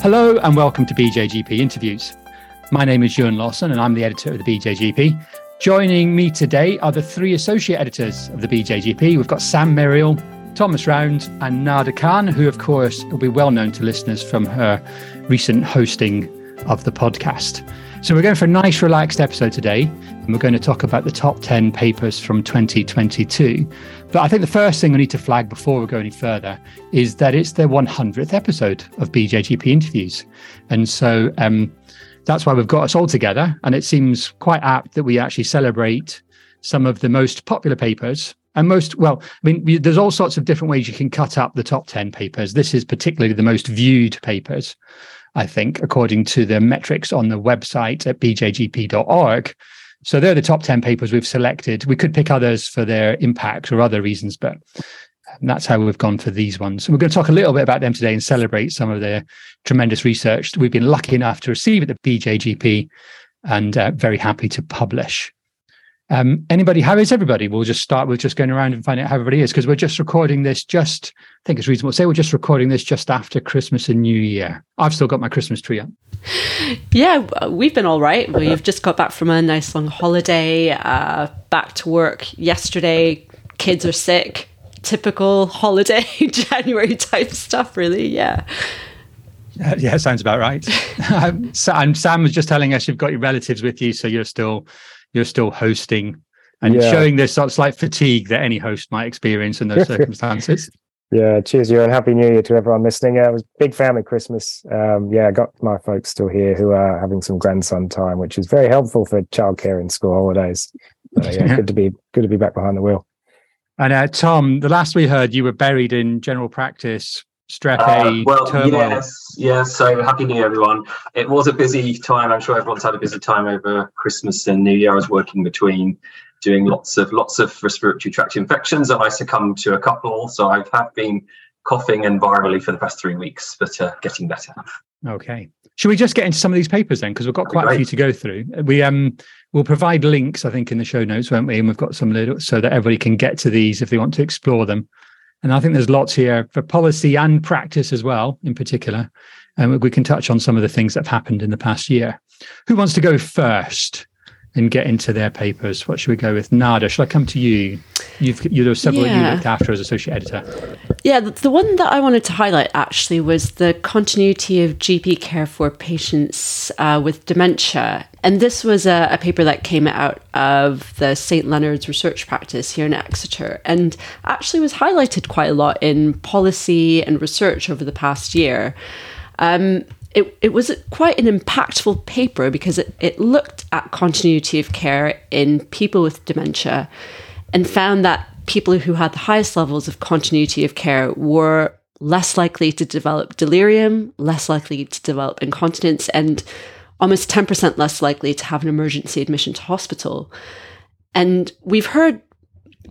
Hello and welcome to BJGP Interviews. My name is Euan Lawson and I'm the editor of the BJGP. Joining me today are the three associate editors of the BJGP. We've got Sam Merriel, Thomas Round, and Nada Khan, who, of course, will be well known to listeners from her recent hosting of the podcast. So, we're going for a nice, relaxed episode today, and we're going to talk about the top 10 papers from 2022. But I think the first thing we need to flag before we go any further is that it's the 100th episode of BJGP interviews. And so um, that's why we've got us all together. And it seems quite apt that we actually celebrate some of the most popular papers and most well i mean there's all sorts of different ways you can cut up the top 10 papers this is particularly the most viewed papers i think according to the metrics on the website at bjgp.org so they're the top 10 papers we've selected. We could pick others for their impact or other reasons, but that's how we've gone for these ones. And we're going to talk a little bit about them today and celebrate some of the tremendous research that we've been lucky enough to receive at the BJGP and uh, very happy to publish. Um, anybody, how is everybody? We'll just start with just going around and find out how everybody is because we're just recording this just, I think it's reasonable to say we're just recording this just after Christmas and New Year. I've still got my Christmas tree up. Yeah, we've been all right. We've just got back from a nice long holiday, uh, back to work yesterday. Kids are sick. Typical holiday January type stuff, really. Yeah. Uh, yeah, sounds about right. um, and Sam was just telling us you've got your relatives with you, so you're still you're still hosting and yeah. showing this sort of slight fatigue that any host might experience in those circumstances. Yeah, cheers, you and happy New Year to everyone listening. Yeah, it was big family Christmas. Um, yeah, I got my folks still here who are having some grandson time, which is very helpful for childcare and school holidays. So, yeah, good to be good to be back behind the wheel. And uh, Tom, the last we heard, you were buried in general practice strep uh, A well, turmoil. Yes, yes. So happy New Year, everyone. It was a busy time. I'm sure everyone's had a busy time over Christmas and New Year. I was working between doing lots of lots of respiratory tract infections, and I succumbed to a couple. So I have been coughing and virally for the past three weeks, but uh, getting better. Okay. Should we just get into some of these papers then? Because we've got quite a few to go through. We um we'll provide links, I think, in the show notes, won't we? And we've got some little so that everybody can get to these if they want to explore them. And I think there's lots here for policy and practice as well, in particular. And we can touch on some of the things that have happened in the past year. Who wants to go first? And get into their papers. What should we go with? Nada, shall I come to you? You've you there were several yeah. you looked after as associate editor. Yeah, the, the, one that I wanted to highlight actually was the continuity of GP care for patients uh, with dementia. And this was a, a, paper that came out of the St. Leonard's research practice here in Exeter and actually was highlighted quite a lot in policy and research over the past year. Um, it, it was quite an impactful paper because it, it looked at continuity of care in people with dementia and found that people who had the highest levels of continuity of care were less likely to develop delirium, less likely to develop incontinence, and almost 10% less likely to have an emergency admission to hospital. And we've heard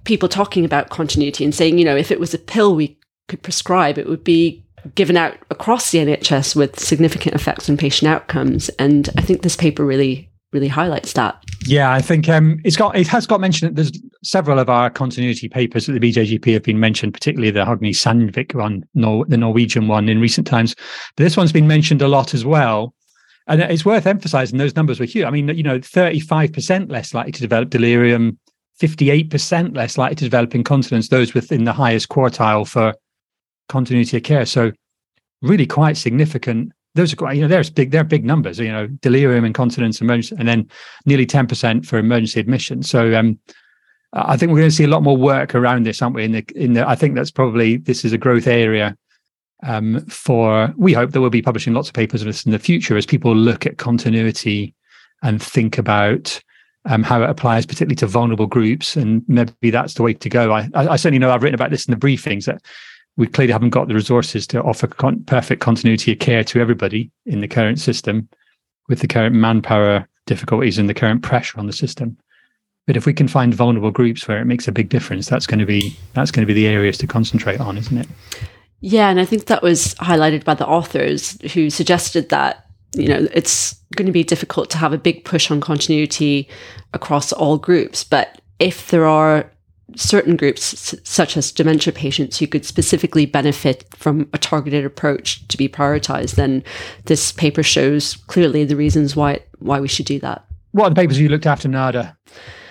people talking about continuity and saying, you know, if it was a pill we could prescribe, it would be given out across the NHS with significant effects on patient outcomes. And I think this paper really really highlights that. Yeah, I think um, it's got it has got mentioned. That there's several of our continuity papers at the BJGP have been mentioned, particularly the Hogne Sandvik one, the Norwegian one in recent times. But this one's been mentioned a lot as well. And it's worth emphasizing those numbers were huge. I mean, you know, 35% less likely to develop delirium, 58% less likely to develop incontinence, those within the highest quartile for continuity of care. So really quite significant. Those are quite, you know, there's big, they're big numbers, you know, delirium, incontinence, emergency, and then nearly 10% for emergency admission. So um, I think we're going to see a lot more work around this, aren't we? In the, in the, I think that's probably, this is a growth area um, for, we hope that we'll be publishing lots of papers of this in the future as people look at continuity and think about um, how it applies particularly to vulnerable groups. And maybe that's the way to go. I, I certainly know I've written about this in the briefings that we clearly haven't got the resources to offer con- perfect continuity of care to everybody in the current system with the current manpower difficulties and the current pressure on the system. But if we can find vulnerable groups where it makes a big difference that's going to be that's going to be the areas to concentrate on isn't it? Yeah and i think that was highlighted by the authors who suggested that you know it's going to be difficult to have a big push on continuity across all groups. But if there are certain groups, such as dementia patients, who could specifically benefit from a targeted approach to be prioritized, then this paper shows clearly the reasons why why we should do that. What are the papers you looked after, Nada?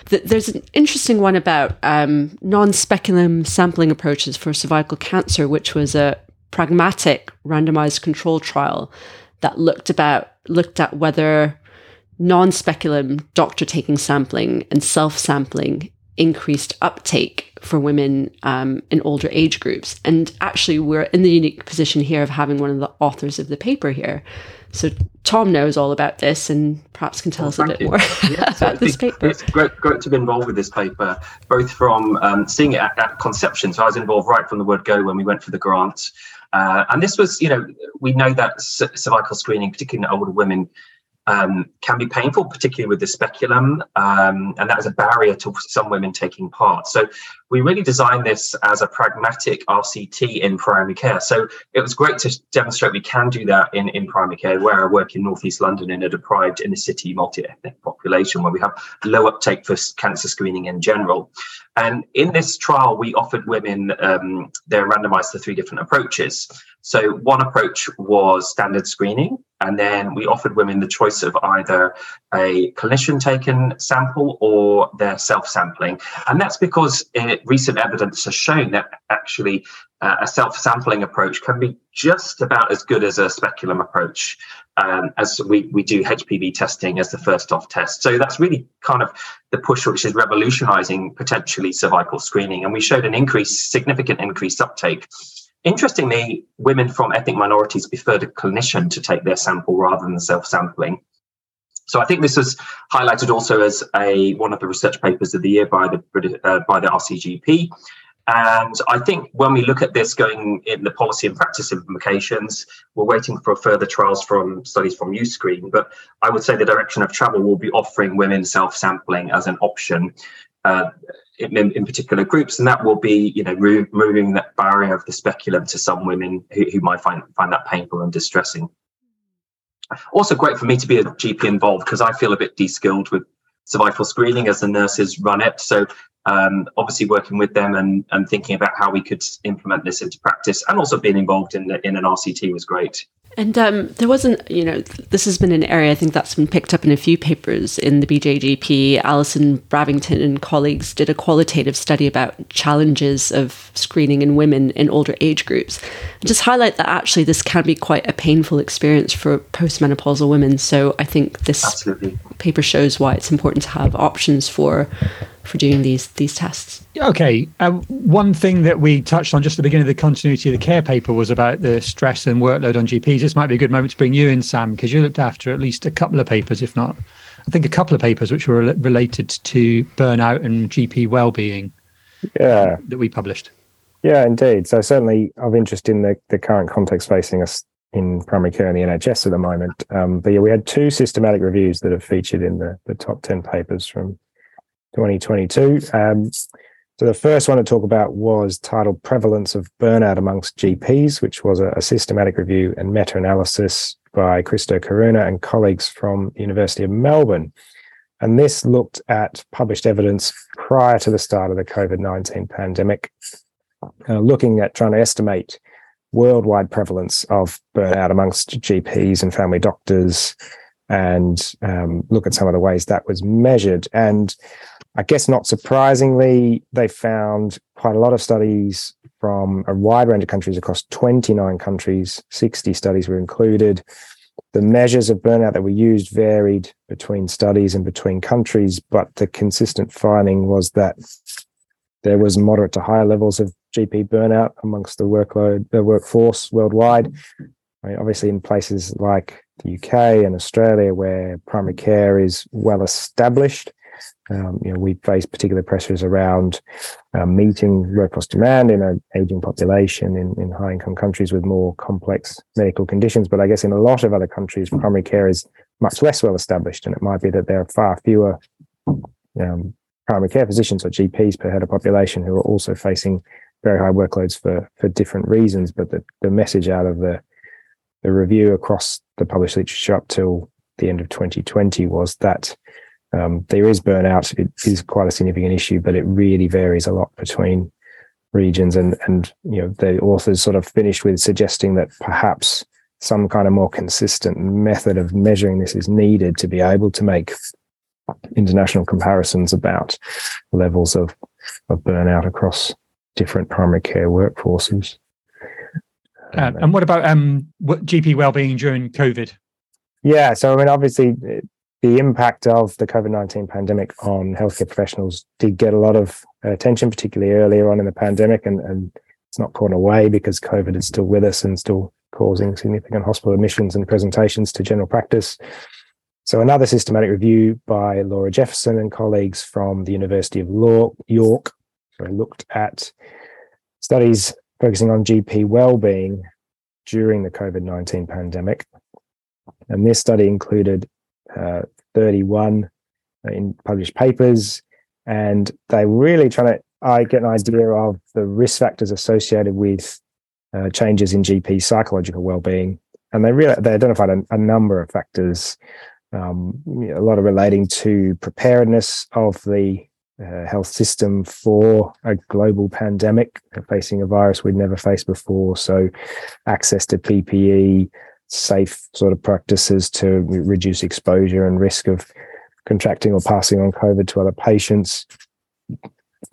There's an interesting one about um, non-speculum sampling approaches for cervical cancer, which was a pragmatic randomized control trial that looked about looked at whether non-speculum doctor taking sampling and self-sampling increased uptake for women um, in older age groups. And actually, we're in the unique position here of having one of the authors of the paper here. So Tom knows all about this and perhaps can tell well, us a bit you. more yeah, about so this paper. It's great, great to be involved with this paper, both from um, seeing it at, at, conception. So I was involved right from the word go when we went for the grant. Uh, and this was, you know, we know that cervical screening, particularly in older women, um, can be painful, particularly with the speculum, um, and that is a barrier to some women taking part. So we really designed this as a pragmatic RCT in primary care. So it was great to demonstrate we can do that in, in primary care, where I work in northeast London in a deprived inner city multi-ethnic population, where we have low uptake for cancer screening in general. And in this trial, we offered women, um, they're randomized to three different approaches. So one approach was standard screening, and then we offered women the choice of either a clinician taken sample or their self sampling. And that's because it, recent evidence has shown that actually uh, a self sampling approach can be just about as good as a speculum approach um, as we, we do HPV testing as the first off test. So that's really kind of the push which is revolutionizing potentially cervical screening. And we showed an increase, significant increased uptake Interestingly, women from ethnic minorities preferred a clinician to take their sample rather than self-sampling. So I think this was highlighted also as a one of the research papers of the year by the uh, by the RCGP. And I think when we look at this going in the policy and practice implications, we're waiting for further trials from studies from YouScreen. But I would say the direction of travel will be offering women self-sampling as an option. Uh, in, in, particular groups, and that will be, you know, removing that barrier of the speculum to some women who, who might find find that painful and distressing. Also, great for me to be a GP involved because I feel a bit de-skilled with cervical screening as the nurses run it. So, um, obviously, working with them and, and thinking about how we could implement this into practice, and also being involved in the, in an RCT was great. And um, there wasn't, you know, this has been an area I think that's been picked up in a few papers in the BJGP. Alison Bravington and colleagues did a qualitative study about challenges of screening in women in older age groups. And just highlight that actually this can be quite a painful experience for postmenopausal women. So I think this Absolutely. paper shows why it's important to have options for for doing these these tests. Okay, um, one thing that we touched on just at the beginning of the continuity of the care paper was about the stress and workload on GPs. This might be a good moment to bring you in, Sam, because you looked after at least a couple of papers, if not, I think a couple of papers which were related to burnout and GP well-being. Yeah, that we published. Yeah, indeed. So certainly of interest in the the current context facing us in primary care in the NHS at the moment. Um, but yeah, we had two systematic reviews that have featured in the, the top 10 papers from 2022. Um, so the first one to talk about was titled Prevalence of Burnout Amongst GPs, which was a, a systematic review and meta-analysis by Christo Karuna and colleagues from the University of Melbourne. And this looked at published evidence prior to the start of the COVID-19 pandemic, uh, looking at trying to estimate worldwide prevalence of burnout amongst GPs and family doctors and um, look at some of the ways that was measured. And I guess not surprisingly, they found quite a lot of studies from a wide range of countries across 29 countries. 60 studies were included. The measures of burnout that were used varied between studies and between countries, but the consistent finding was that there was moderate to higher levels of GP burnout amongst the workload, the workforce worldwide. I mean, obviously, in places like the UK and Australia, where primary care is well established, um, you know, we face particular pressures around uh, meeting workforce demand in an aging population in, in high income countries with more complex medical conditions. But I guess in a lot of other countries, primary care is much less well established, and it might be that there are far fewer um, primary care physicians or GPs per head of population who are also facing very high workloads for for different reasons. But the, the message out of the the review across the published literature up till the end of 2020 was that Um, there is burnout. It is quite a significant issue, but it really varies a lot between regions. And and you know the authors sort of finished with suggesting that perhaps some kind of more consistent method of measuring this is needed to be able to make international comparisons about levels of, of burnout across different primary care workforces. Uh, and what about um, what GP wellbeing during COVID? Yeah, so I mean, obviously, the impact of the COVID 19 pandemic on healthcare professionals did get a lot of attention, particularly earlier on in the pandemic. And, and it's not gone away because COVID is still with us and still causing significant hospital admissions and presentations to general practice. So, another systematic review by Laura Jefferson and colleagues from the University of York sorry, looked at studies focusing on GP well-being during the COVID 19 pandemic. And this study included 31 in published papers, and they really trying to I get an idea of the risk factors associated with uh, changes in GP psychological well-being, and they really they identified a, a number of factors, um, a lot of relating to preparedness of the uh, health system for a global pandemic, facing a virus we'd never faced before. So, access to PPE, safe sort of practices to reduce exposure and risk of contracting or passing on COVID to other patients.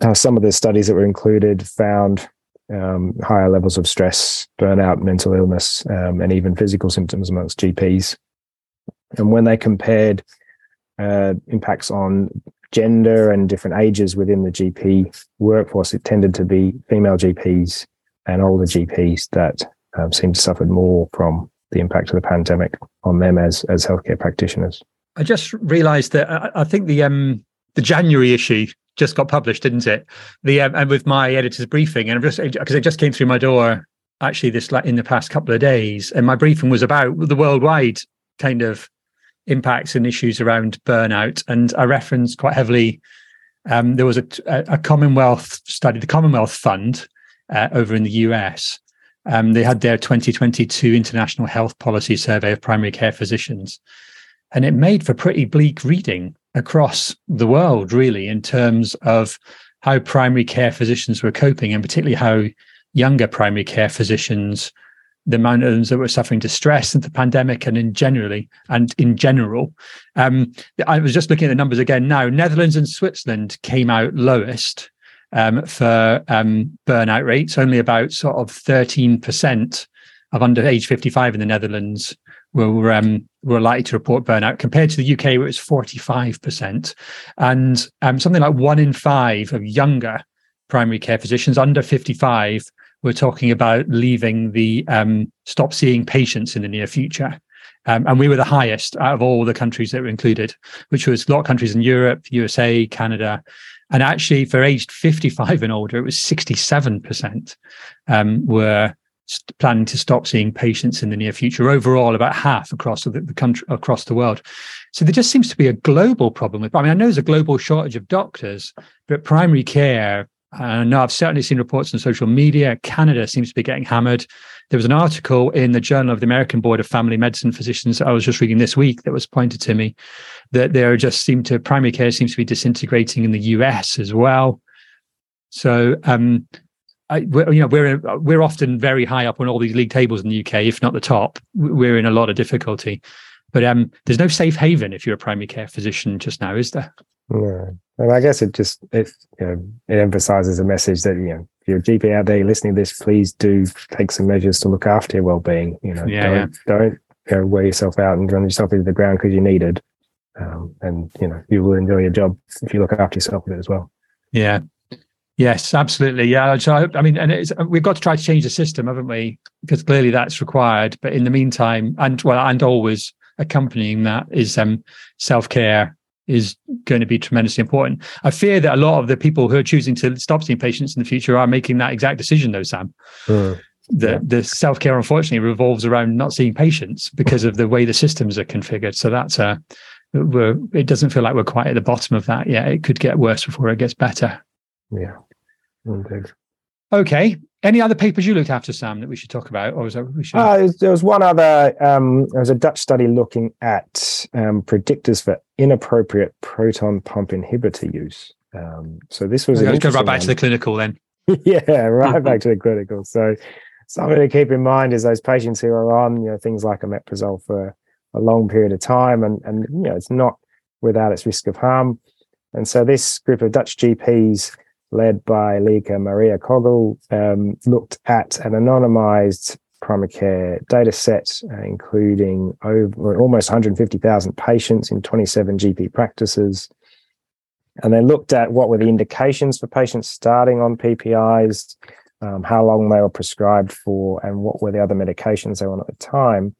Uh, some of the studies that were included found um, higher levels of stress, burnout, mental illness, um, and even physical symptoms amongst GPs. And when they compared uh, impacts on gender and different ages within the GP workforce, it tended to be female GPs and older GPs that um, seemed to suffer more from the impact of the pandemic on them as as healthcare practitioners. I just realised that I, I, think the um the January issue just got published, didn't it? The um, and with my editor's briefing, and I'm just because it just came through my door actually this like in the past couple of days, and my briefing was about the worldwide kind of impacts and issues around burnout, and I referenced quite heavily. Um, there was a, a, Commonwealth study, the Commonwealth Fund uh, over in the US, um, they had their 2022 International Health Policy Survey of Primary Care Physicians. And it made for pretty bleak reading across the world, really, in terms of how primary care physicians were coping, and particularly how younger primary care physicians, the amount of them that were suffering distress in the pandemic and in generally and in general. Um, I was just looking at the numbers again now. Netherlands and Switzerland came out lowest um, for um, burnout rates. Only about sort of 13% of under age 55 in the Netherlands were um, were likely to report burnout compared to the UK, where it's 45%. And um, something like one in five of younger primary care physicians under 55 were talking about leaving the um, stop seeing patients in the near future. Um, and we were the highest out of all the countries that were included, which was a lot of countries in Europe, USA, Canada, and actually, for aged 55 and older, it was 67% um, were planning to stop seeing patients in the near future. Overall, about half across the, the country, across the world. So there just seems to be a global problem with. I mean, I know there's a global shortage of doctors, but primary care. I know I've certainly seen reports on social media. Canada seems to be getting hammered. There was an article in the Journal of the American Board of Family Medicine Physicians I was just reading this week that was pointed to me that there just seem to primary care seems to be disintegrating in the US as well. So um, I, you know we're we're often very high up on all these league tables in the UK, if not the top. We're in a lot of difficulty, but um, there's no safe haven if you're a primary care physician just now, is there? Yeah, and I guess it just it you know it emphasises a message that you know if you're a GP out there listening to this, please do take some measures to look after your well-being. You know, yeah, don't yeah. don't you know, wear yourself out and run yourself into the ground because you need it. Um, and you know you will enjoy your job if you look after yourself with it as well. Yeah. Yes, absolutely. Yeah. So I, I mean, and it's, we've got to try to change the system, haven't we? Because clearly that's required. But in the meantime, and well, and always accompanying that is um, self care is going to be tremendously important. I fear that a lot of the people who are choosing to stop seeing patients in the future are making that exact decision, though, Sam. Mm. The, yeah. the self care, unfortunately, revolves around not seeing patients because of the way the systems are configured. So that's a we're, it doesn't feel like we're quite at the bottom of that yet. It could get worse before it gets better. Yeah, indeed. Okay. Any other papers you looked after, Sam, that we should talk about, or was that we should? Uh, there was one other. Um, there was a Dutch study looking at um, predictors for inappropriate proton pump inhibitor use. Um, so this was. Okay, go right back one. to the clinical then. yeah, right back to the clinical. So something to keep in mind is those patients who are on, you know, things like omeprazole for a long period of time, and and you know, it's not without its risk of harm. And so this group of Dutch GPs, led by Lieke Maria Koggel, um, looked at an anonymized primary care data set, uh, including over almost 150,000 patients in 27 GP practices. And they looked at what were the indications for patients starting on PPIs, um, how long they were prescribed for, and what were the other medications they were on at the time.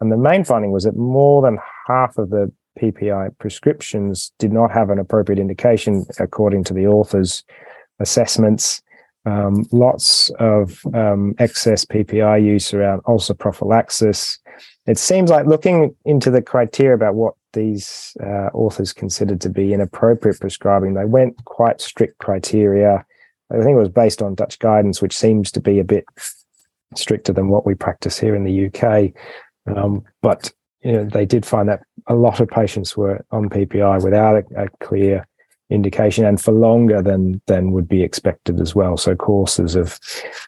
And the main finding was that more than half of the PPI prescriptions did not have an appropriate indication according to the author's assessments. Um, lots of um, excess PPI use around ulcer prophylaxis. It seems like looking into the criteria about what these uh, authors considered to be inappropriate prescribing, they went quite strict criteria. I think it was based on Dutch guidance, which seems to be a bit stricter than what we practice here in the UK. Um, but you know, they did find that a lot of patients were on PPI without a, a, clear indication and for longer than than would be expected as well. So courses of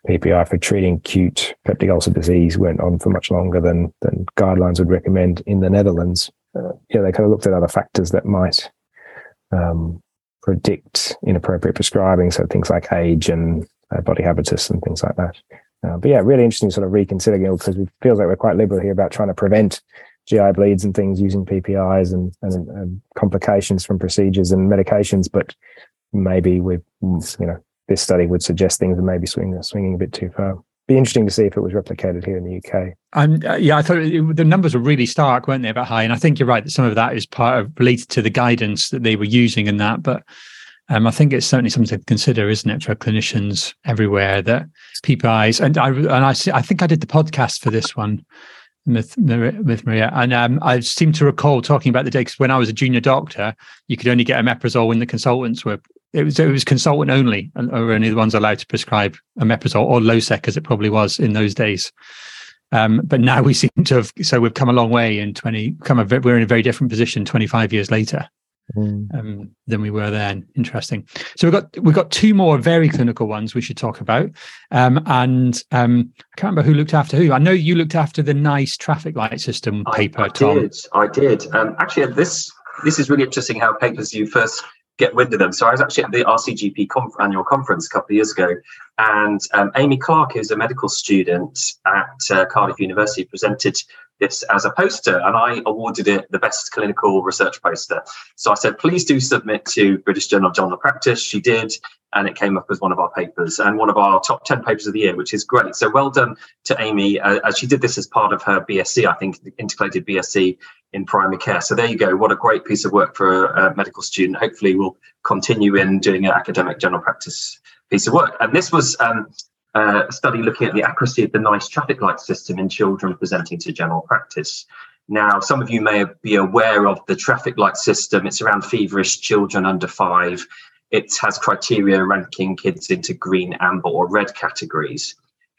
PPI for treating acute peptic ulcer disease went on for much longer than than guidelines would recommend in the Netherlands. Uh, yeah, they kind of looked at other factors that might um, predict inappropriate prescribing, so things like age and uh, body habitus and things like that. Uh, but yeah, really interesting sort of reconsidering because it feels like we're quite liberal here about trying to prevent GI bleeds and things using PPIs and, and, and complications from procedures and medications, but maybe we, you know, this study would suggest things are maybe swinging swinging a bit too far. Be interesting to see if it was replicated here in the UK. Um, yeah, I thought it, the numbers were really stark, weren't they, about high? And I think you're right that some of that is part of related to the guidance that they were using in that. But um, I think it's certainly something to consider, isn't it, for clinicians everywhere that PPIs and I and I I think I did the podcast for this one with, with Maria. And um, I seem to recall talking about the day because when I was a junior doctor, you could only get omeprazole when the consultants were. It was it was consultant only, and were only the ones allowed to prescribe omeprazole or Losec, as it probably was in those days. Um, but now we seem to have so we've come a long way in twenty. Come a, we're in a very different position twenty five years later mm. um, than we were then. Interesting. So we've got we've got two more very clinical ones we should talk about. Um, and um, I can't remember who looked after who. I know you looked after the NICE traffic light system paper. I, I Tom. did. I did. Um, actually, this this is really interesting. How papers you first get wind of them. So I was actually at the RCGP conf- annual conference a couple of years ago, and um, Amy Clark, who's a medical student at uh, Cardiff University, presented this as a poster and I awarded it the best clinical research poster. So I said, please do submit to British Journal of General Practice. She did, and it came up as one of our papers and one of our top 10 papers of the year, which is great. So well done to Amy, uh, as she did this as part of her BSc, I think, integrated BSc in primary care. So there you go. What a great piece of work for a medical student. Hopefully we'll continue in doing an academic general practice piece of work. And this was um, uh, a study looking at the accuracy of the NICE traffic light system in children presenting to general practice. Now, some of you may be aware of the traffic light system. It's around feverish children under five. It has criteria ranking kids into green, amber, or red categories.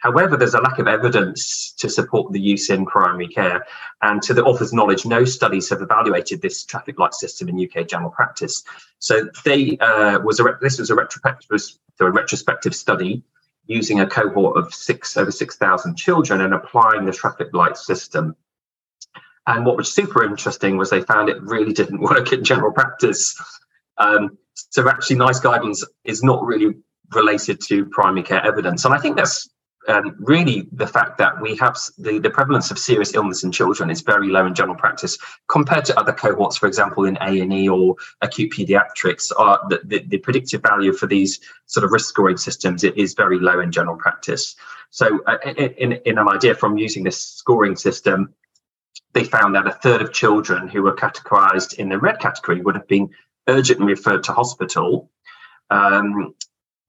However, there's a lack of evidence to support the use in primary care. And to the author's knowledge, no studies have evaluated this traffic light system in UK general practice. So they uh, was a, this was a retrospective, a retrospective study using a cohort of six over 6,000 children and applying the traffic light system. And what was super interesting was they found it really didn't work in general practice. Um, so actually, NICE guidance is not really related to primary care evidence. And I think that's um, really the fact that we have the, the prevalence of serious illness in children is very low in general practice compared to other cohorts, for example, in A&E or acute pediatrics, are the, the, the predictive value for these sort of risk scoring systems is very low in general practice. So uh, in, in an idea from using this scoring system, they found that a third of children who were categorized in the red category would have been urgently referred to hospital. Um,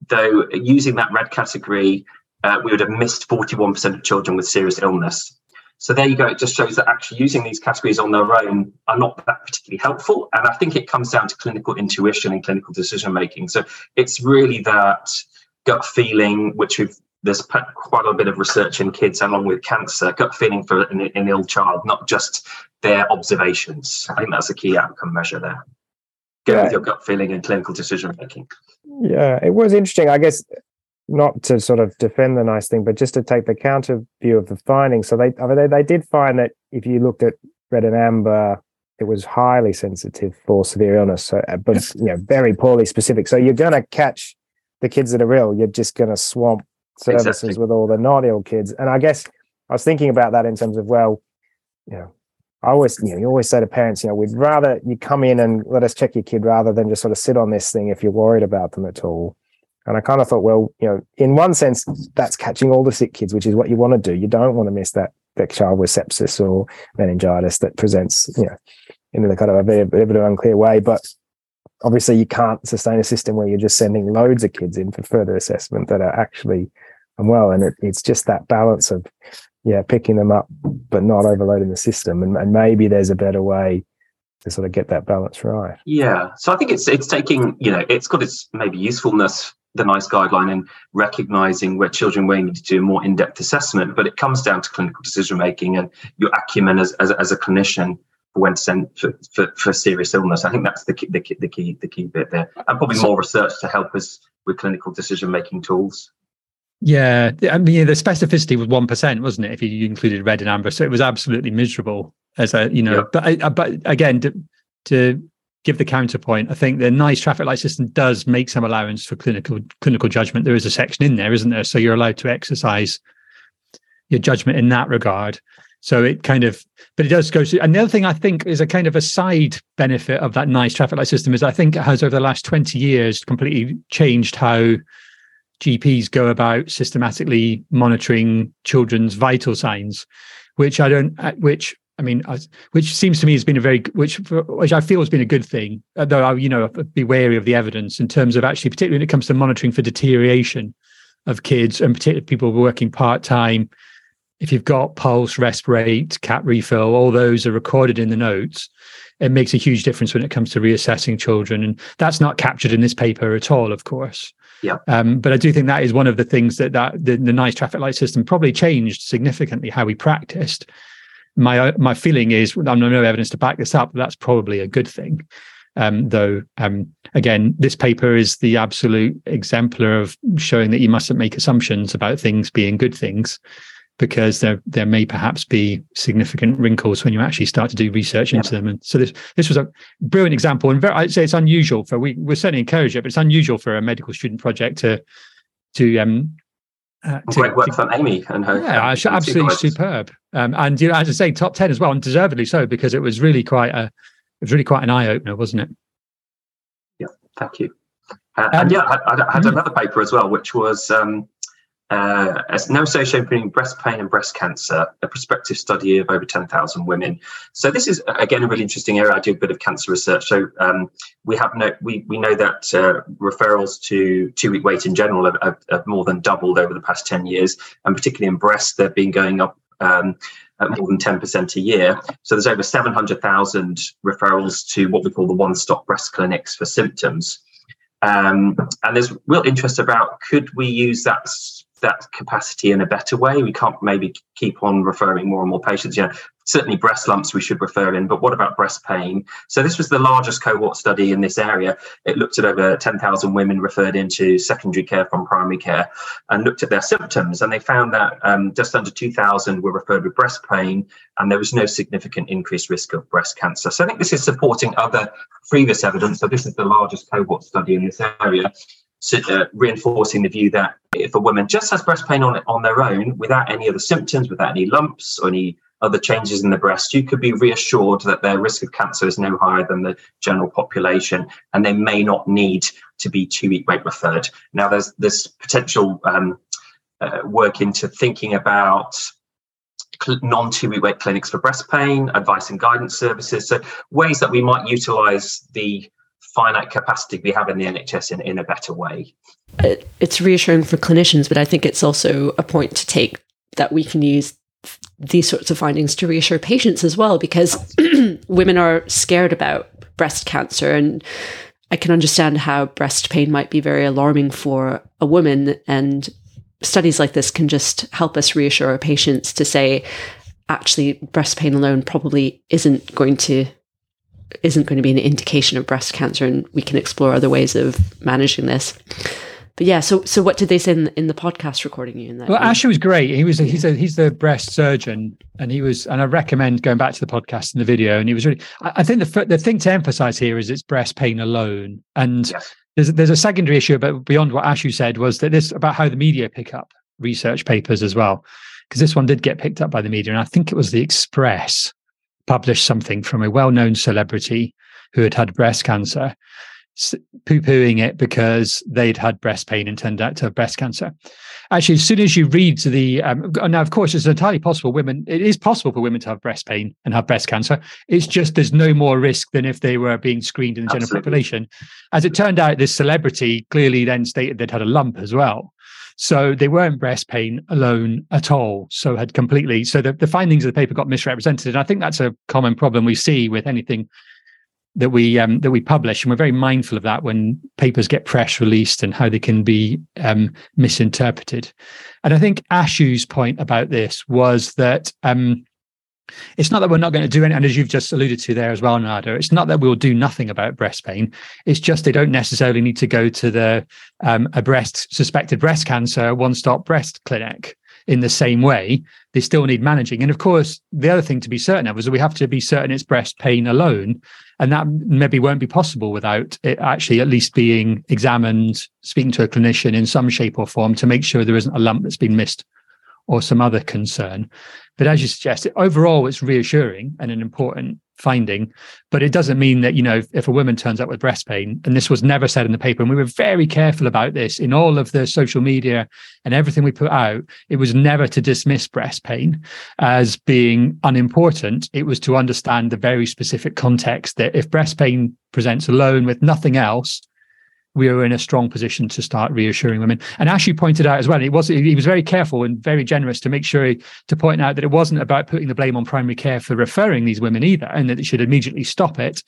though using that red category uh, we would have missed 41% of children with serious illness. So there you go. It just shows that actually using these categories on their own are not that particularly helpful. And I think it comes down to clinical intuition and clinical decision making. So it's really that gut feeling, which we've there's quite a bit of research in kids along with cancer, gut feeling for an, an ill child, not just their observations. I think that's a key outcome measure there. Go yeah. with your gut feeling and clinical decision making. Yeah, it was interesting. I guess not to sort of defend the nice thing, but just to take the counter view of the findings. So they I they, they did find that if you looked at red and amber, it was highly sensitive for severe illness, so, uh, but you know very poorly specific. So you're going to catch the kids that are ill. You're just going to swamp services exactly. with all the not ill kids. And I guess I was thinking about that in terms of well, you know, I always, you know, you always say to parents, you know, we'd rather you come in and let us check your kid rather than just sort of sit on this thing if you're worried about them at all. And I kind of thought, well, you know, in one sense, that's catching all the sick kids, which is what you want to do. You don't want to miss that that child with sepsis or meningitis that presents, you know, in a kind of a bit, a bit of an unclear way. But obviously, you can't sustain a system where you're just sending loads of kids in for further assessment that are actually unwell. And it, it's just that balance of yeah, picking them up, but not overloading the system. And, and maybe there's a better way to sort of get that balance right. Yeah. So I think it's it's taking, you know, it's got its maybe usefulness, the NICE guideline, and recognizing where children may need to do a more in-depth assessment, but it comes down to clinical decision making and your acumen as, as, as a clinician when sent for, for, for, serious illness. I think that's the key, the key, the key, the key bit there, and probably more research to help us with clinical decision making tools. Yeah, I mean the specificity was one percent, wasn't it? If you included red and amber, so it was absolutely miserable as a you know. Yeah. But but again, to, to give the counterpoint, I think the NICE traffic light system does make some allowance for clinical clinical judgment. There is a section in there, isn't there? So you're allowed to exercise your judgment in that regard. So it kind of, but it does go to. And the other thing I think is a kind of a side benefit of that NICE traffic light system is I think it has over the last twenty years completely changed how GPs go about systematically monitoring children's vital signs, which I don't, uh, which I mean, which seems to me has been a very, which which I feel has been a good thing. Though I, you know, be wary of the evidence in terms of actually, particularly when it comes to monitoring for deterioration of kids and particularly people working part time. If you've got pulse, respirate, cap refill, all those are recorded in the notes. It makes a huge difference when it comes to reassessing children, and that's not captured in this paper at all, of course. Yeah. Um, but I do think that is one of the things that that the, the NICE traffic light system probably changed significantly how we practiced. My my feeling is, I'm no evidence to back this up. But that's probably a good thing. Um, though, um, again, this paper is the absolute exemplar of showing that you mustn't make assumptions about things being good things because there there may perhaps be significant wrinkles when you actually start to do research into them. And so this this was a brilliant example, and very, I'd say it's unusual for we we certainly encourage it, but it's unusual for a medical student project to to um. Uh, to, Great work to, from Amy and her. Yeah, um, absolutely superb. Um, and you know, as I say, top ten as well, and deservedly so because it was really quite a it was really quite an eye opener, wasn't it? Yeah, thank you. Uh, and um, yeah, I, I had mm. another paper as well, which was um, uh, no association between breast pain and breast cancer, a prospective study of over 10,000 women. So this is again a really interesting area. I do a bit of cancer research. So um, we have no, we, we know that uh, referrals to two week wait in general have, have, have, more than doubled over the past 10 years, and particularly in breast, they've been going up. Um, at more than 10% a year. So there's over 700,000 referrals to what we call the one stop breast clinics for symptoms. Um, and there's real interest about could we use that that capacity in a better way. We can't maybe keep on referring more and more patients. You know, certainly breast lumps we should refer in, but what about breast pain? So this was the largest cohort study in this area. It looked at over 10,000 women referred into secondary care from primary care and looked at their symptoms. And they found that um, just under 2,000 were referred with breast pain, and there was no significant increased risk of breast cancer. So I think this is supporting other previous evidence. So this is the largest cohort study in this area uh, reinforcing the view that if a woman just has breast pain on on their own, without any other symptoms, without any lumps or any other changes in the breast, you could be reassured that their risk of cancer is no higher than the general population, and they may not need to be two week wait referred. Now, there's this potential um, uh, work into thinking about non two week wait clinics for breast pain, advice and guidance services. So ways that we might utilize the finite capacity we have in the NHS in, in a better way. Uh, it's reassuring for clinicians, but I think it's also a point to take that we can use these sorts of findings to reassure patients as well, because women are scared about breast cancer. And I can understand how breast pain might be very alarming for a woman. And studies like this can just help us reassure our patients to say, actually, breast pain alone probably isn't going to isn't going to be an indication of breast cancer, and we can explore other ways of managing this. But yeah, so so what did they say in, in the podcast recording you in that? Well, Ashu was great. He was a, he's a he's the breast surgeon, and he was and I recommend going back to the podcast and the video. And he was really. I, I think the the thing to emphasize here is it's breast pain alone, and yes. there's there's a secondary issue, but beyond what Ashu said was that this about how the media pick up research papers as well, because this one did get picked up by the media, and I think it was the Express published something from a well-known celebrity who had had breast cancer poo-pooing it because they'd had breast pain and turned out to have breast cancer. Actually, as soon as you read the um, now, of course, it's entirely possible women. It is possible for women to have breast pain and have breast cancer. It's just there's no more risk than if they were being screened in the Absolutely. general population. As it turned out, this celebrity clearly then stated they'd had a lump as well. So they weren't breast pain alone at all. So had completely. So the, the findings of the paper got misrepresented. And I think that's a common problem we see with anything that we um, that we publish, and we're very mindful of that when papers get press released and how they can be um, misinterpreted. And I think Ashu's point about this was that um, it's not that we're not going to do it, and as you've just alluded to there as well, Nada, it's not that we'll do nothing about breast pain. It's just they don't necessarily need to go to the um, a breast suspected breast cancer one stop breast clinic in the same way. They still need managing, and of course, the other thing to be certain of is that we have to be certain it's breast pain alone and that maybe won't be possible without it actually at least being examined, speaking to a clinician in some shape or form to make sure there isn't a lump that's been missed or some other concern. But as you mm. suggest, overall, it's reassuring and an important finding. But it doesn't mean that, you know, if a woman turns up with breast pain, and this was never said in the paper, and we were very careful about this in all of the social media and everything we put out, it was never to dismiss breast pain as being unimportant. It was to understand the very specific context that if breast pain presents alone with nothing else, we are in a strong position to start reassuring women. And as you pointed out as well, it was he was very careful and very generous to make sure he, to point out that it wasn't about putting the blame on primary care for referring these women either, and that it should immediately stop it.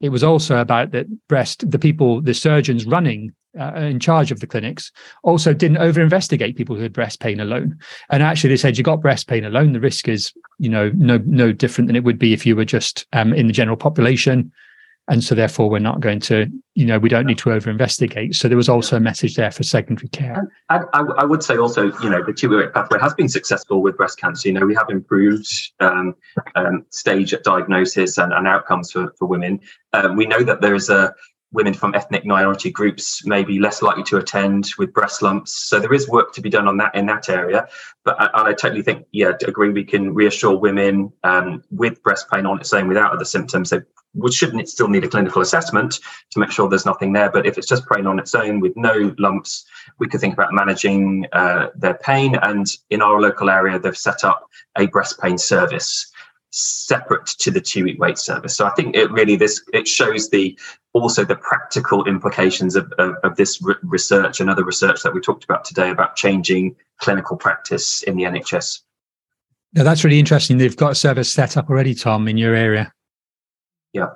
It was also about that breast, the people, the surgeons running uh, in charge of the clinics also didn't over investigate people who had breast pain alone. And actually, they said you got breast pain alone, the risk is, you know, no no different than it would be if you were just um, in the general population and so therefore we're not going to you know we don't need to over investigate so there was also a message there for secondary care. I, I, I, would say also you know the two-way pathway has been successful with breast cancer. You know we have improved um, um, stage diagnosis and, and, outcomes for, for women. Um, we know that there is a women from ethnic minority groups may be less likely to attend with breast lumps. So there is work to be done on that in that area. But I, I totally think, yeah, agree. We can reassure women um, with breast pain on its own without other symptoms. They shouldn't it still need a clinical assessment to make sure there's nothing there. But if it's just pain on its own with no lumps, we could think about managing uh, their pain. And in our local area, they've set up a breast pain service separate to the two week wait service. So I think it really this it shows the also the practical implications of, of, of this re- research and other research that we talked about today about changing clinical practice in the NHS. Now that's really interesting. They've got a service set up already, Tom, in your area. Yeah.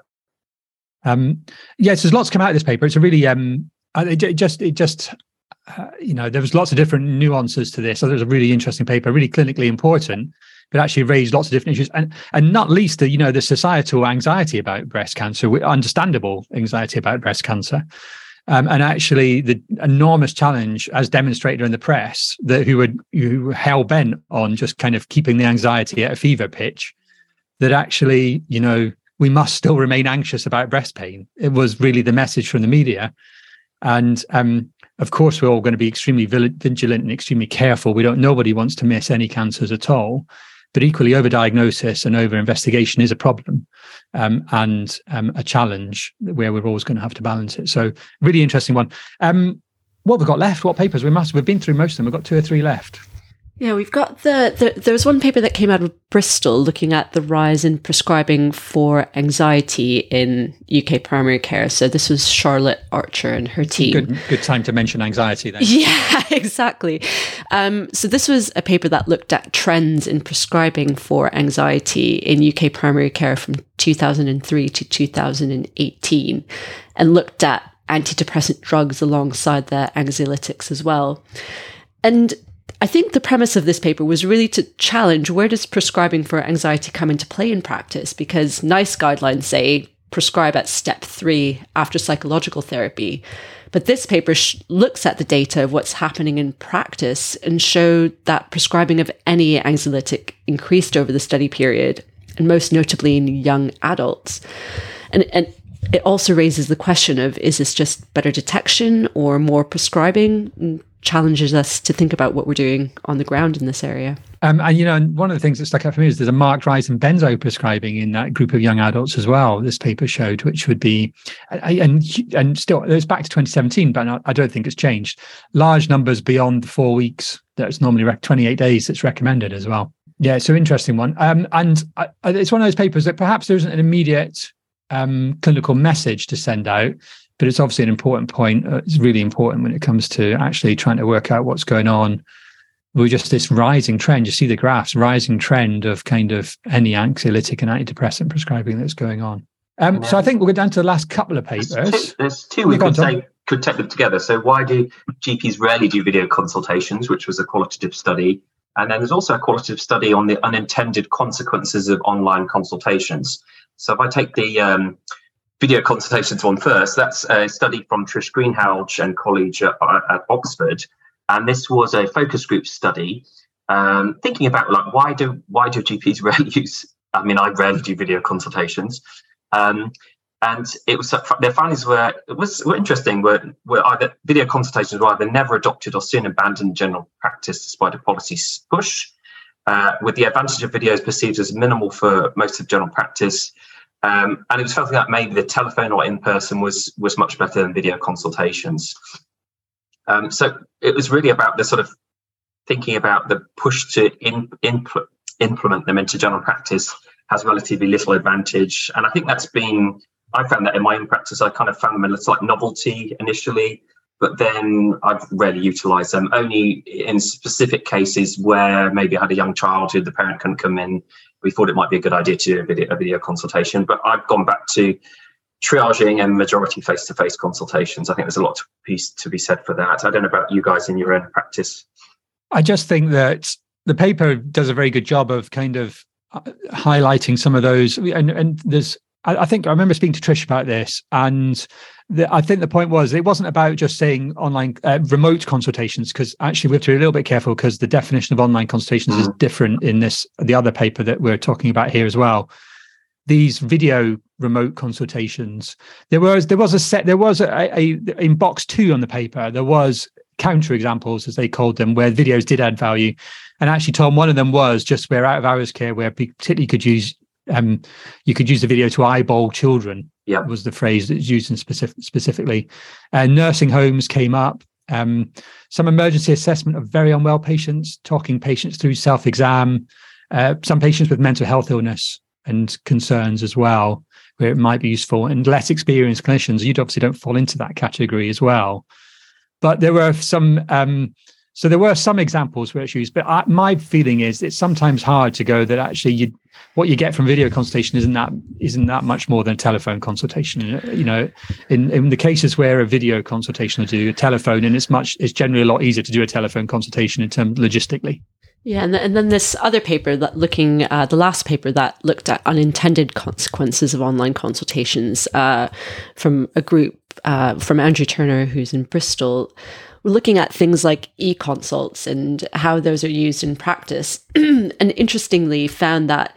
Um, yes, there's lots come out of this paper. It's a really um, it, it just it just uh, you know there was lots of different nuances to this. So it was a really interesting paper, really clinically important but actually raised lots of different issues. And and not least the you know the societal anxiety about breast cancer understandable anxiety about breast cancer. Um, and actually the enormous challenge as demonstrated in the press that who were who hell bent on just kind of keeping the anxiety at a fever pitch that actually you know we must still remain anxious about breast pain. It was really the message from the media. And um, of course we're all going to be extremely vigilant and extremely careful. We don't nobody wants to miss any cancers at all but equally, overdiagnosis and over investigation is a problem um, and um, a challenge where we're always going to have to balance it. So, really interesting one. Um, what we've got left? What papers? We must. We've been through most of them. We've got two or three left. Yeah, we've got the, the there was one paper that came out of Bristol looking at the rise in prescribing for anxiety in UK primary care. So this was Charlotte Archer and her team. Good, good time to mention anxiety then. Yeah, exactly. Um, so this was a paper that looked at trends in prescribing for anxiety in UK primary care from 2003 to 2018, and looked at antidepressant drugs alongside their anxiolytics as well. And I think the premise of this paper was really to challenge where does prescribing for anxiety come into play in practice? Because NICE guidelines say prescribe at step three after psychological therapy. But this paper sh- looks at the data of what's happening in practice and showed that prescribing of any anxiolytic increased over the study period, and most notably in young adults. And, and it also raises the question of is this just better detection or more prescribing? Challenges us to think about what we're doing on the ground in this area. Um, and you know, one of the things that stuck out for me is there's a marked rise in benzo prescribing in that group of young adults as well. This paper showed, which would be, and and still it's back to 2017, but I don't think it's changed. Large numbers beyond the four weeks. That's normally rec- 28 days. That's recommended as well. Yeah, so interesting one. Um, and I, it's one of those papers that perhaps there isn't an immediate um, clinical message to send out, but it's obviously an important point. Uh, it's really important when it comes to actually trying to work out what's going on. We're just this rising trend. You see the graphs, rising trend of kind of any anxiolytic and antidepressant prescribing that's going on. Um, so I think we'll go down to the last couple of papers. There's two, there's two we could say could take them together. So why do GPs rarely do video consultations, which was a qualitative study, and then there's also a qualitative study on the unintended consequences of online consultations. So if I take the um, video consultations one first. That's a study from Trish Greenhalgh and colleagues at, at Oxford, and this was a focus group study um, thinking about like why do why do GPs rarely use? I mean, I rarely do video consultations, um, and it was their findings were was were interesting. Were were either video consultations were either never adopted or soon abandoned general practice despite a policy push. Uh, with the advantage of videos perceived as minimal for most of general practice, um, and it was felt that maybe the telephone or in person was was much better than video consultations. Um, so it was really about the sort of thinking about the push to in, implement them into general practice has relatively little advantage. And I think that's been I found that in my own practice, I kind of found them a little like novelty initially, but then I've rarely utilised them. Only in specific cases where maybe I had a young child who the parent couldn't come in we thought it might be a good idea to do a video, a video consultation. But I've gone back to triaging and majority face-to-face consultations. I think there's a lot to be, to be said for that. I don't know about you guys in your own practice. I just think that the paper does a very good job of kind of uh, highlighting some of those, and and there's I, think I remember speaking to Trish about this, and the, I think the point was it wasn't about just saying online uh, remote consultations because actually we have to be a little bit careful because the definition of online consultations mm-hmm. is different in this the other paper that we're talking about here as well. These video remote consultations, there was there was a set there was a, a in box two on the paper there was counter examples as they called them where videos did add value, and actually Tom one of them was just where out of hours care where particularly could use um, you could use the video to eyeball children. Yeah, was the phrase that's used in specific, specifically. Uh, nursing homes came up. Um, some emergency assessment of very unwell patients, talking patients through self-exam. Uh, some patients with mental health illness and concerns as well, where it might be useful. And less experienced clinicians, you'd obviously don't fall into that category as well. But there were some um, so there were some examples where it's used, but I, my feeling is it's sometimes hard to go that actually you what you get from video consultation isn't that isn't that much more than a telephone consultation. You know, in in the cases where a video consultation will do a telephone, and it's much it's generally a lot easier to do a telephone consultation in terms logistically. Yeah, and, and then this other paper that looking uh, the last paper that looked at unintended consequences of online consultations uh, from a group uh, from Andrew Turner, who's in Bristol we're looking at things like e-consults and how those are used in practice. and interestingly, found that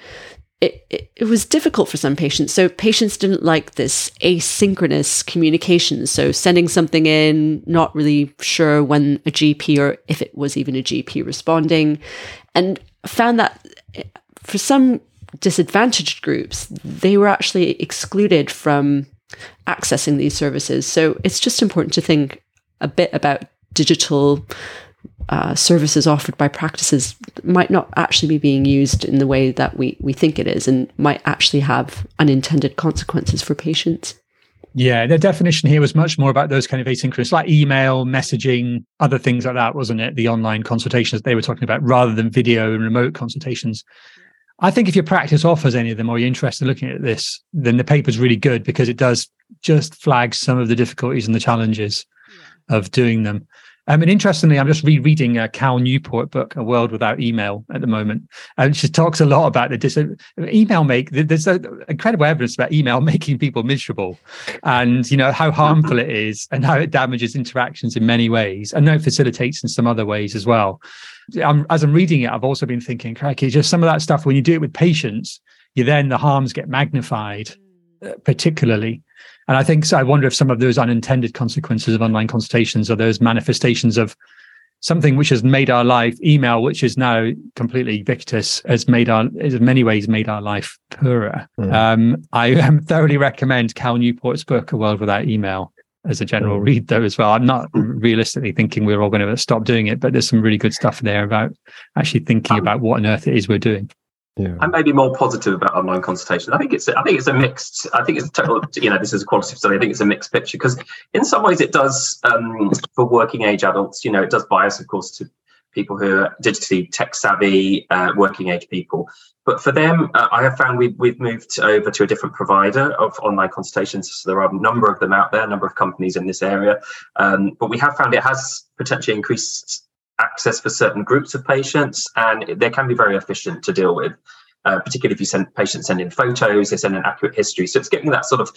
it, it, it, was difficult for some patients. So patients didn't like this asynchronous communication. So sending something in, not really sure when a GP or if it was even a GP responding, and found that eh, for some disadvantaged groups, they were actually excluded from accessing these services. So it's just important to think a bit about digital uh, services offered by practices might not actually be being used in the way that we, we think it is and might actually have unintended consequences for patients. Yeah, the definition here was much more about those kind of asynchronous, like email, messaging, other things like that, wasn't it? The online consultations they were talking about rather than video and remote consultations. I think if your practice offers any of them or you're interested in looking at this, then the paper's really good because it does just flag some of the difficulties and the challenges of doing them. Um, and interestingly, I'm just rereading a Cal Newport book, A World Without Email, at the moment, and she talks a lot about the dis- email make. There's a, incredible evidence about email making people miserable, and you know how harmful it is, and how it damages interactions in many ways, and now it facilitates in some other ways as well. I'm, as I'm reading it, I've also been thinking, crikey, just some of that stuff when you do it with patients, you then the harms get magnified, uh, particularly. And I think so. I wonder if some of those unintended consequences of online consultations are those manifestations of something which has made our life email, which is now completely ubiquitous, has made our has in many ways made our life poorer. Mm. Um, I um, thoroughly recommend Cal Newport's book, A World Without Email, as a general mm. read though as well. I'm not realistically thinking we're all going to stop doing it, but there's some really good stuff there about actually thinking um, about what on earth it is we're doing. Yeah. I'm maybe more positive about online consultation. I think it's I think it's a mixed. I think it's total. You know, this is a qualitative study. I think it's a mixed picture because in some ways it does um, for working age adults. You know, it does bias, of course, to people who are digitally tech savvy, uh, working age people. But for them, uh, I have found we've, we've moved over to a different provider of online consultations. So there are a number of them out there, a number of companies in this area. Um, but we have found it has potentially increased access for certain groups of patients, and they can be very efficient to deal with. Uh, particularly if you send patients send in photos, they send an accurate history. So it's getting that sort of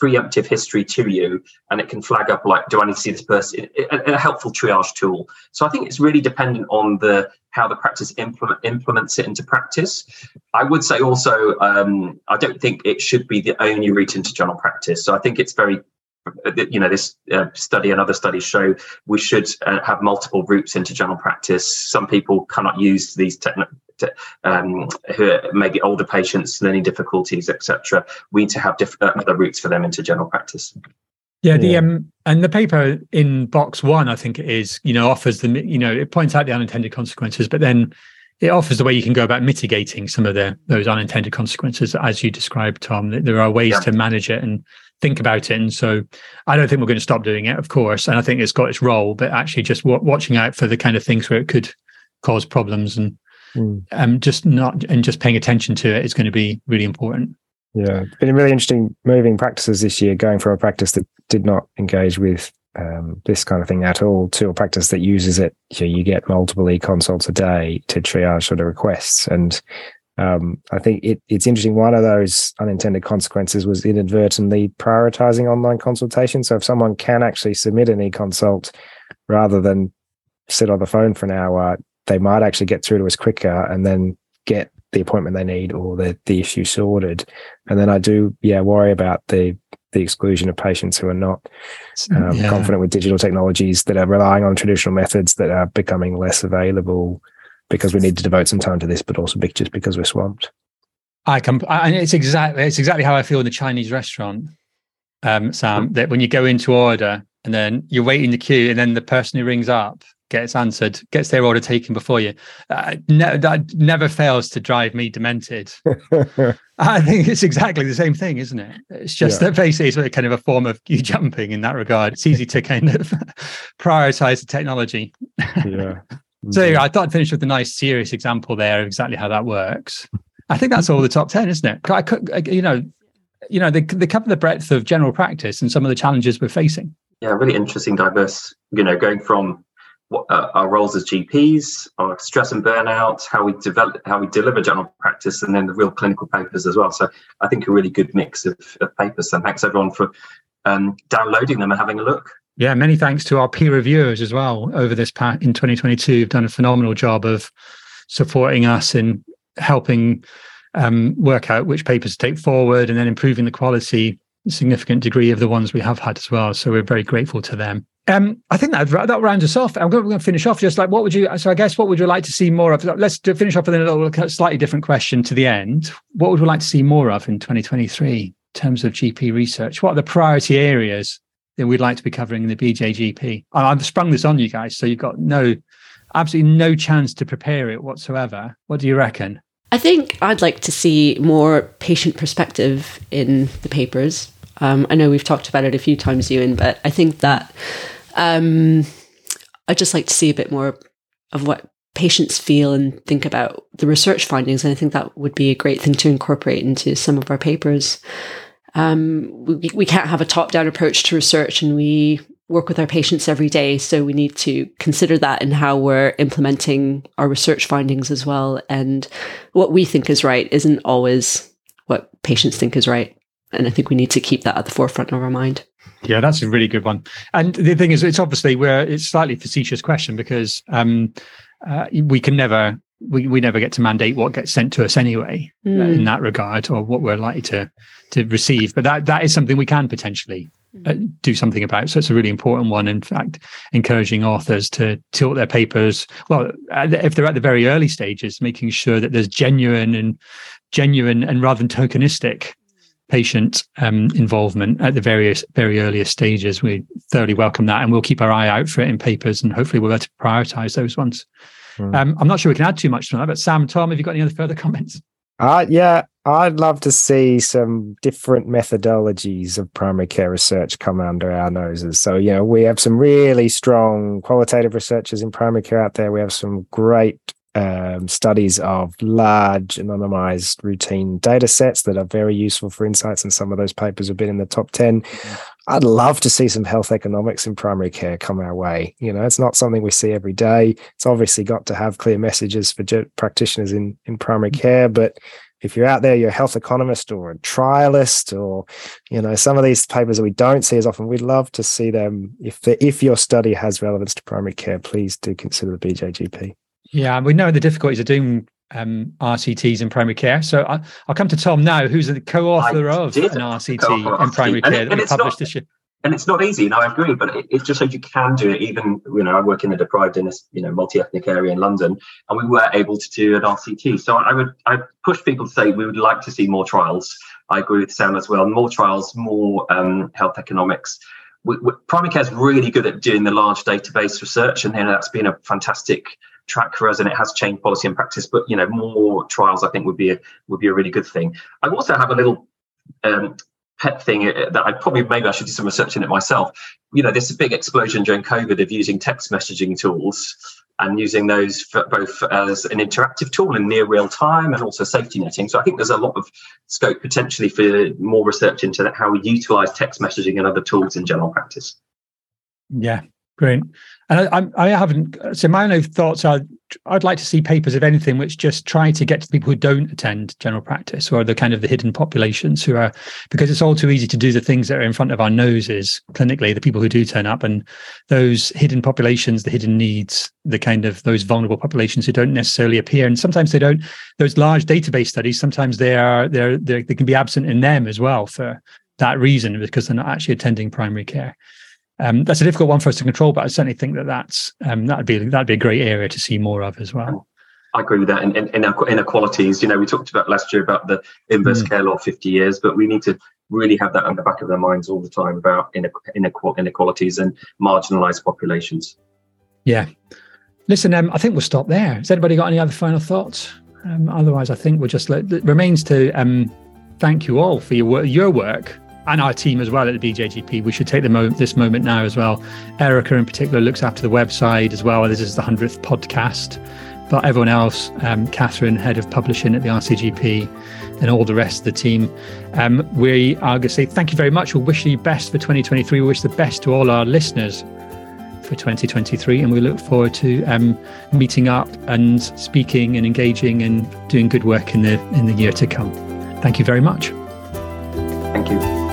preemptive history to you, and it can flag up like, do I need to see this person? A, a helpful triage tool. So I think it's really dependent on the how the practice implement, implements it into practice. I would say also, um, I don't think it should be the only route into general practice. So I think it's very you know this uh, study and other studies show we should uh, have multiple routes into general practice some people cannot use these techn- um, who are maybe older patients learning difficulties etc we need to have diff- uh, other routes for them into general practice yeah, the um and the paper in box one, I think it is, you know, offers the you know, it points out the unintended consequences, but then it offers the way you can go about mitigating some of the those unintended consequences, as you described, Tom. There are ways yeah. to manage it and think about it. And so I don't think we're going to stop doing it, of course. And I think it's got its role, but actually just w- watching out for the kind of things where it could cause problems and mm. um, just not and just paying attention to it is going to be really important. Yeah, it's been really interesting moving practices this year, going from a practice that did not engage with um, this kind of thing at all to a practice that uses it. Know, you get multiple e-consults a day to triage sort of requests, and um, I think it, it's interesting. One of those unintended consequences was inadvertently prioritizing online consultation. So if someone can actually submit an e-consult rather than sit on the phone for an hour, they might actually get through to us quicker and then get the appointment they need or the, the issue sorted. And then I do, yeah, worry about the the exclusion of patients who are not um, yeah. confident with digital technologies that are relying on traditional methods that are becoming less available because we need to devote some time to this, but also just because we're swamped. I can, and it's exactly it's exactly how I feel in the Chinese restaurant, um, Sam. That when you go into order and then you're waiting the queue, and then the person who rings up gets answered, gets their order taken before you. Uh, ne- that never fails to drive me demented. I think it's exactly the same thing, isn't it? It's just yeah. that basically it's kind of a form of you jumping in that regard. It's easy to kind of prioritize the technology. yeah. So I thought I'd finish with a nice serious example there of exactly how that works. I think that's all the top 10, isn't it? I could, you know, you know, they, they cover the breadth of general practice and some of the challenges we're facing. Yeah, really interesting, diverse, you know, going from what, uh, our roles as GPs, our stress and burnout, how we develop, how we deliver general practice, and then the real clinical papers as well. So I think a really good mix of, of papers. And thanks everyone for um, downloading them and having a look. Yeah, many thanks to our peer reviewers as well over this part in 2022. You've done a phenomenal job of supporting us in helping um, work out which papers to take forward and then improving the quality significant degree of the ones we have had as well. So we're very grateful to them. Um, I think that that rounds us off. I'm going, to finish off just like what would you? So I guess what would you like to see more of? Let's finish off with a slightly different question to the end. What would we like to see more of in 2023 in terms of GP research? What are the priority areas that we'd like to be covering in the BJGP. I've sprung this on you guys, so you've got no, absolutely no chance to prepare it whatsoever. What do you reckon? I think I'd like to see more patient perspective in the papers. Um, I know we've talked about it a few times, Euan, but I think that um, I'd just like to see a bit more of what patients feel and think about the research findings. And I think that would be a great thing to incorporate into some of our papers um, we, we can't have a top down approach to research and we work with our patients every day. So we need to consider that in how we're implementing our research findings as well. And what we think is right isn't always what patients think is right. And I think we need to keep that at the forefront of our mind. Yeah, that's a really good one. And the thing is, it's obviously where it's slightly facetious question because um, uh, we can never we, we never get to mandate what gets sent to us anyway mm. in that regard or what we're likely to to receive. But that that is something we can potentially uh, do something about. So it's a really important one. In fact, encouraging authors to tilt their papers. Well, if they're at the very early stages, making sure that there's genuine and genuine and rather than tokenistic patient um, involvement at the various very earliest stages. We thoroughly welcome that, and we'll keep our eye out for it in papers, and hopefully we'll be able to prioritise those ones. Mm. Um, I'm not sure we can add too much to that, but Sam, Tom, have you got any other further comments? Uh, yeah, I'd love to see some different methodologies of primary care research come under our noses. So, you know, we have some really strong qualitative researchers in primary care out there. We have some great um, studies of large anonymized routine data sets that are very useful for insights. And some of those papers have been in the top 10. I'd love to see some health economics in primary care come our way. You know, it's not something we see every day. It's obviously got to have clear messages for practitioners in, in primary mm. care, but if you're out there, you're a health economist or a trialist, or you know some of these papers that we don't see as often. We'd love to see them. If the, if your study has relevance to primary care, please do consider the BJGP. Yeah, we know the difficulties of doing um, RCTs in primary care. So I, will come to Tom now, who's the co-author I of an RCT in primary care that we published not, this year. And it's not easy, and I agree, but it, it, just shows you can do it. Even you know, I work in a deprived in a you know multi-ethnic area in London, and we were able to do an RCT. So I would I push people to say we would like to see more trials. I agree with Sam as well. More trials, more um, health economics. We, we, primary care is really good at doing the large database research, and you know, that's been a fantastic track for us and it has changed policy and practice but you know more trials i think would be a would be a really good thing i also have a little um, pet thing uh, that I probably maybe I should do some research in it myself. You know, there's a big explosion during COVID of using text messaging tools and using those both as an interactive tool in near real time and also safety netting. So I think there's a lot of scope potentially for more research into that, how we utilize text messaging and other tools in general practice. Yeah, great. And I, I, haven't. So my own thoughts are, I'd like to see papers, of anything, which just try to get to people who don't attend general practice or the kind of the hidden populations who are, because it's all too easy to do the things that are in front of our noses clinically. The people who do turn up, and those hidden populations, the hidden needs, the kind of those vulnerable populations who don't necessarily appear, and sometimes they don't. Those large database studies, sometimes they are they're, they're they can be absent in them as well for that reason because they're not actually attending primary care. Um, that's a difficult one for us to control, but I certainly think that that's um, that'd be that'd be a great area to see more of as well. I agree with that. And, in inequalities, you know, we talked about last year about the inverse mm. care law 50 years, but we need to really have that on the back of their minds all the time about inequalities and marginalized populations. Yeah. Listen, um, I think we'll stop there. Has anybody got any other final thoughts? Um, otherwise, I think we'll just let, it remains to um, thank you all for your, your work and our team as well at the BJGP. We should take the this moment now as well. Erica, in particular, looks after the website as well. This is the 100th podcast. But everyone else, um, Catherine, head of publishing at the RCGP, and all the rest of the team, um, we are going to say thank you very much. We wish you the best for 2023. We wish the best to all our listeners for 2023. And we look forward to um, meeting up and speaking and engaging and doing good work in the in the year to come. Thank you very much. Thank you.